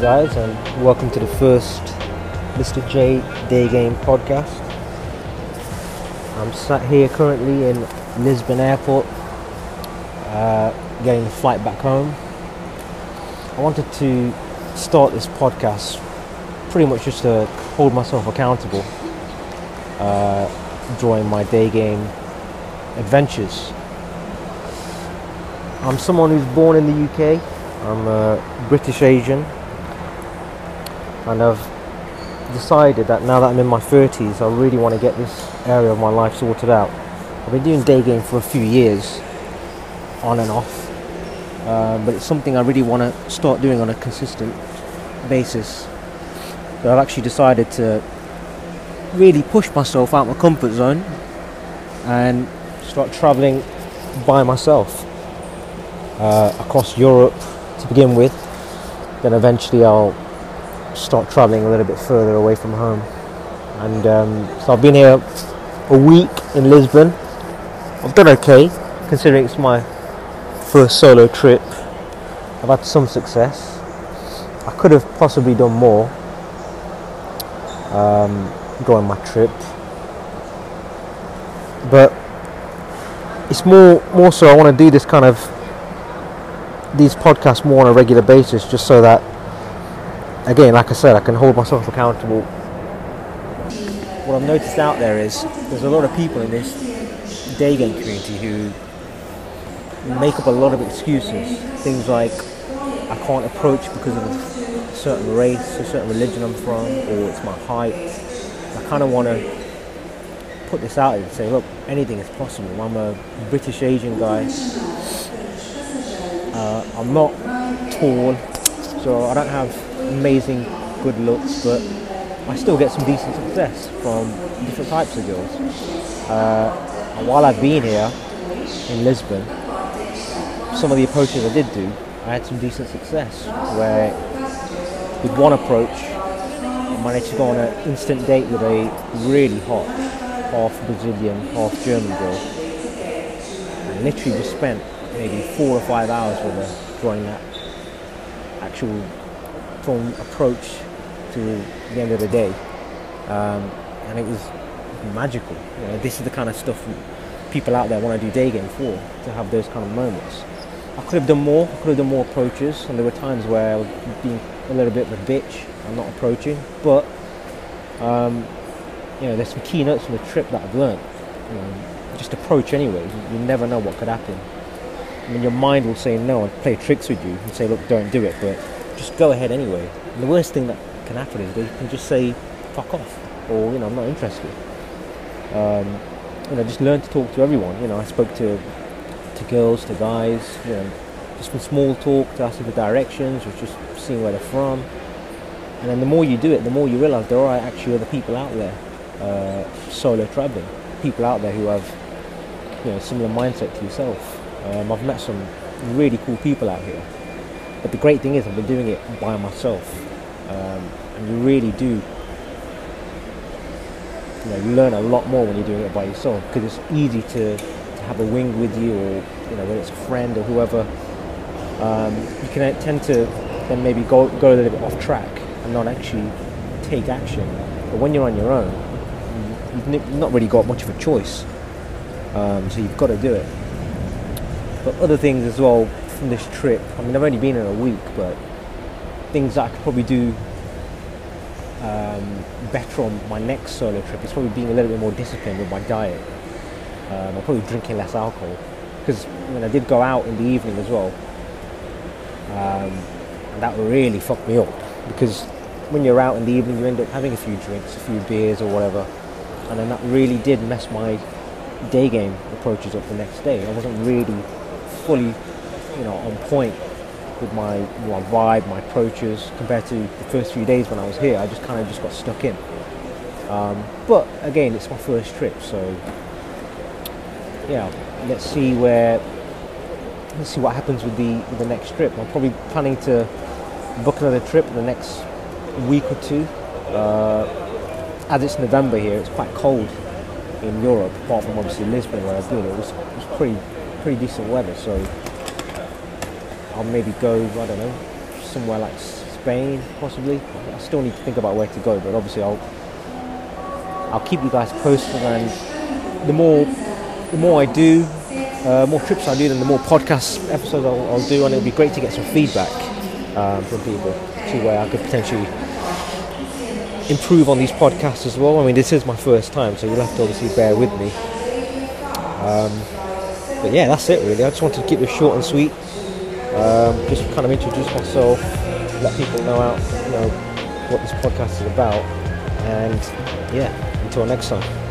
Guys, and welcome to the first Mr. J Day Game podcast. I'm sat here currently in Lisbon Airport, uh, getting the flight back home. I wanted to start this podcast pretty much just to hold myself accountable uh, during my day game adventures. I'm someone who's born in the UK. I'm a British Asian, and I've decided that now that I'm in my 30s, I really want to get this area of my life sorted out. I've been doing day game for a few years, on and off, uh, but it's something I really want to start doing on a consistent basis. So I've actually decided to really push myself out of my comfort zone and start traveling by myself uh, across Europe to begin with. Then eventually I'll start traveling a little bit further away from home. And um, so I've been here a week in Lisbon. I've done okay considering it's my first solo trip. I've had some success. I could have possibly done more um, during my trip, but it's more more so I want to do this kind of these podcasts more on a regular basis, just so that again, like I said, I can hold myself accountable. What I've noticed out there is there's a lot of people in this day game community who make up a lot of excuses. Things like I can't approach because of a certain race, a certain religion I'm from, or it's my height. I kind of want to put this out and say, look, anything is possible. I'm a British Asian guy. Uh, I'm not tall, so I don't have amazing good looks, but I still get some decent success from different types of girls. Uh, while I've been here in Lisbon, some of the approaches I did do, I had some decent success. Where with one approach, I managed to go on an instant date with a really hot half Brazilian, half German girl, and literally just spent maybe four or five hours with her drawing that actual from approach to the end of the day, um, and it was magical. You know, this is the kind of stuff people out there want to do day game for, to have those kind of moments. I could have done more. I could have done more approaches, and there were times where I was being a little bit of a bitch and not approaching. But um, you know, there's some keynotes from the trip that I've learned. You know, just approach anyway. You never know what could happen. I mean, your mind will say no and play tricks with you and say, look, don't do it. But just go ahead anyway. And the worst thing that can happen is they can just say, fuck off, or you know, I'm not interested. Um, you know, just learn to talk to everyone. You know, I spoke to to girls, to guys. You know, just from small talk to asking for directions, or just seeing where they're from. And then the more you do it, the more you realise there are actually other people out there, uh, solo traveling, people out there who have you know similar mindset to yourself. Um, I've met some really cool people out here. But the great thing is, I've been doing it by myself, um, and you really do. You know, you learn a lot more when you're doing it by yourself because it's easy to, to have a wing with you, or you know, whether it's a friend or whoever. Um, you can tend to then maybe go go a little bit off track and not actually take action. But when you're on your own, you've not really got much of a choice. Um, so you've got to do it. But other things as well from this trip. I mean, I've only been in a week, but things that I could probably do um, better on my next solo trip is probably being a little bit more disciplined with my diet. Um, I'm probably drinking less alcohol because when I did go out in the evening as well, um, and that really fucked me up because when you're out in the evening, you end up having a few drinks, a few beers or whatever, and then that really did mess my day game approaches up the next day. I wasn't really fully you know, on point with my, my vibe, my approaches compared to the first few days when I was here. I just kind of just got stuck in. Um, but again, it's my first trip, so yeah, let's see where let's see what happens with the with the next trip. I'm probably planning to book another trip in the next week or two. Uh, as it's November here, it's quite cold in Europe, apart from obviously Lisbon where I've been. It was, it was pretty pretty decent weather, so I'll maybe go, I don't know, somewhere like Spain, possibly. I still need to think about where to go, but obviously I'll I'll keep you guys posted. And the more the more I do, uh, more trips I do, then the more podcast episodes I'll, I'll do, and it'll be great to get some feedback um, from people, see where I could potentially improve on these podcasts as well. I mean, this is my first time, so you'll have to obviously bear with me. Um, but yeah, that's it really. I just wanted to keep this short and sweet. Um, just kind of introduce myself, let people know out, you know, what this podcast is about, and yeah, until next time.